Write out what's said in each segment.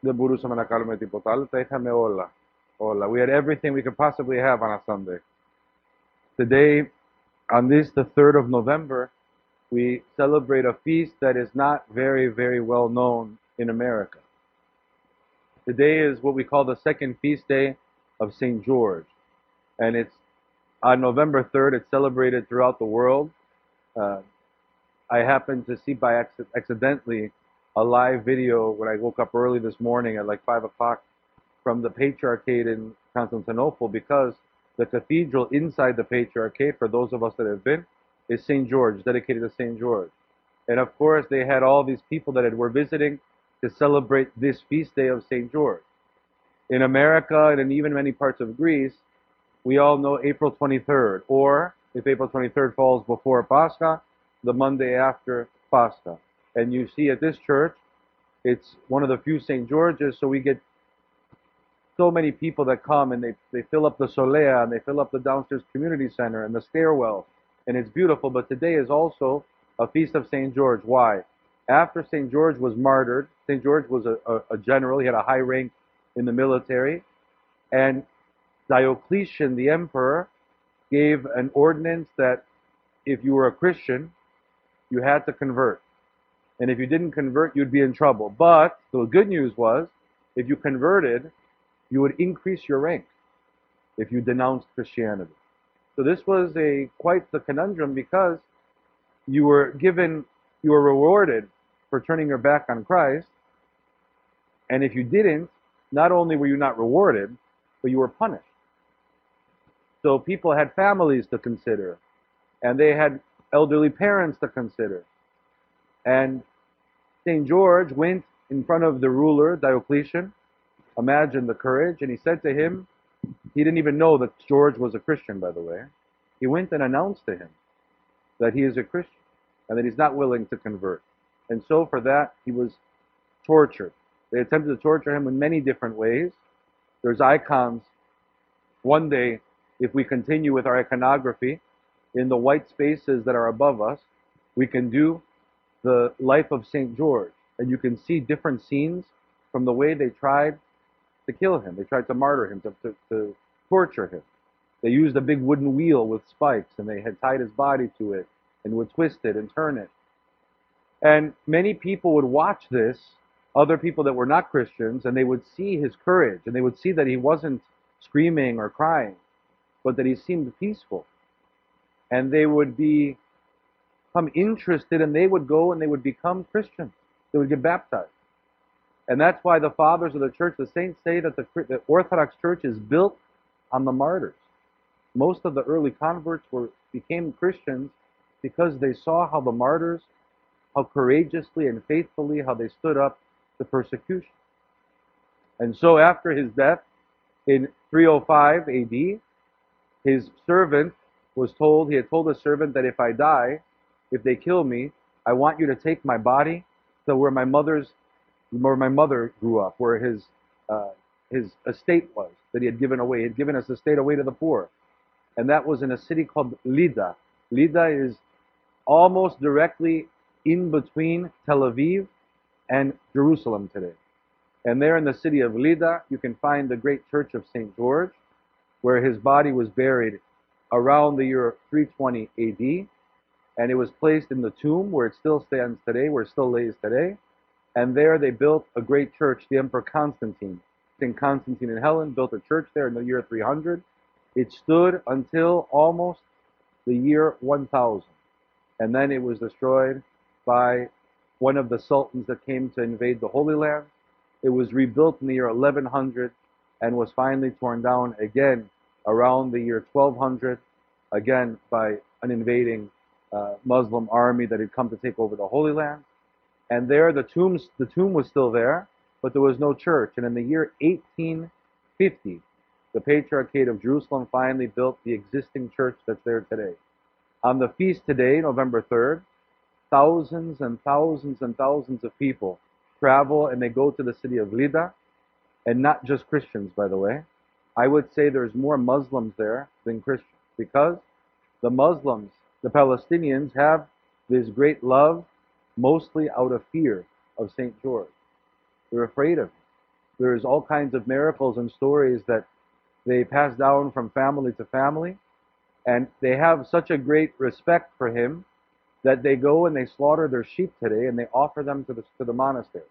Δεν μπορούσαμε να κάνουμε τίποτα άλλο, τα είχαμε όλα. Όλα. We had everything we could possibly have on a Sunday. Today, on this, the 3rd of November, we celebrate a feast that is not very, very well known in America. Today is what we call the second feast day of St. George. And it's on November 3rd, it's celebrated throughout the world. Uh, I happened to see by acc- accidentally a live video when I woke up early this morning at like 5 o'clock from the Patriarchate in Constantinople because the cathedral inside the Patriarchate, for those of us that have been, is St. George, dedicated to St. George. And of course, they had all these people that were visiting to celebrate this feast day of St. George. In America and in even many parts of Greece, we all know April 23rd, or if April 23rd falls before Pascha, the Monday after Pascha. And you see at this church, it's one of the few St. George's, so we get so many people that come and they, they fill up the solea and they fill up the downstairs community center and the stairwell and it's beautiful. But today is also a feast of St. George. Why? After St. George was martyred, St. George was a, a, a general, he had a high rank in the military, and Diocletian, the emperor, gave an ordinance that if you were a Christian, you had to convert. And if you didn't convert, you'd be in trouble. But the good news was, if you converted, you would increase your rank if you denounced Christianity. So this was a quite the conundrum because you were given, you were rewarded for turning your back on Christ, and if you didn't, not only were you not rewarded, but you were punished. So people had families to consider, and they had elderly parents to consider. And St. George went in front of the ruler, Diocletian, imagine the courage, and he said to him, he didn't even know that George was a Christian, by the way. He went and announced to him that he is a Christian and that he's not willing to convert. And so for that, he was tortured. They attempted to torture him in many different ways. There's icons. One day, if we continue with our iconography, in the white spaces that are above us, we can do the life of St. George. And you can see different scenes from the way they tried to kill him. They tried to martyr him, to, to, to torture him. They used a big wooden wheel with spikes and they had tied his body to it and would twist it and turn it. And many people would watch this, other people that were not Christians, and they would see his courage and they would see that he wasn't screaming or crying, but that he seemed peaceful. And they would be become interested and they would go and they would become Christians. They would get baptized. And that's why the fathers of the church, the saints say that the, the Orthodox Church is built on the martyrs. Most of the early converts were became Christians because they saw how the martyrs, how courageously and faithfully, how they stood up to persecution. And so after his death in 305 AD, his servant was told, he had told his servant that if I die, if they kill me, I want you to take my body to where my mother's where my mother grew up, where his uh, his estate was that he had given away. He had given his estate away to the poor, and that was in a city called Lydda. Lydda is almost directly in between Tel Aviv and Jerusalem today. And there in the city of Lydda, you can find the great church of St. George, where his body was buried around the year 320 AD. And it was placed in the tomb where it still stands today, where it still lays today. And there they built a great church, the Emperor Constantine. St. Constantine and Helen built a church there in the year 300. It stood until almost the year 1000. And then it was destroyed by one of the sultans that came to invade the Holy Land. It was rebuilt in the year 1100 and was finally torn down again around the year 1200, again by an invading uh, Muslim army that had come to take over the Holy Land. And there, the tombs, the tomb was still there, but there was no church. And in the year 1850, the Patriarchate of Jerusalem finally built the existing church that's there today. On the feast today, November 3rd, thousands and thousands and thousands of people travel and they go to the city of Lydda, and not just Christians, by the way. I would say there's more Muslims there than Christians because the Muslims, the Palestinians, have this great love mostly out of fear of St. George. They're afraid of him. There's all kinds of miracles and stories that they pass down from family to family, and they have such a great respect for him that they go and they slaughter their sheep today and they offer them to the, to the monastery.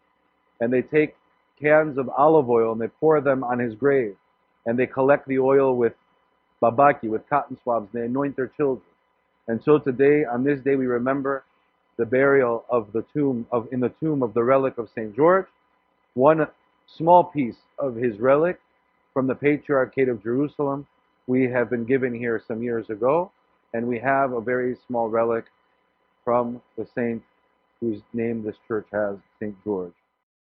And they take cans of olive oil and they pour them on his grave. And they collect the oil with babaki, with cotton swabs, and they anoint their children. And so today, on this day, we remember the burial of the tomb of in the tomb of the relic of Saint George, one small piece of his relic from the Patriarchate of Jerusalem. We have been given here some years ago, and we have a very small relic from the saint whose name this church has, Saint George.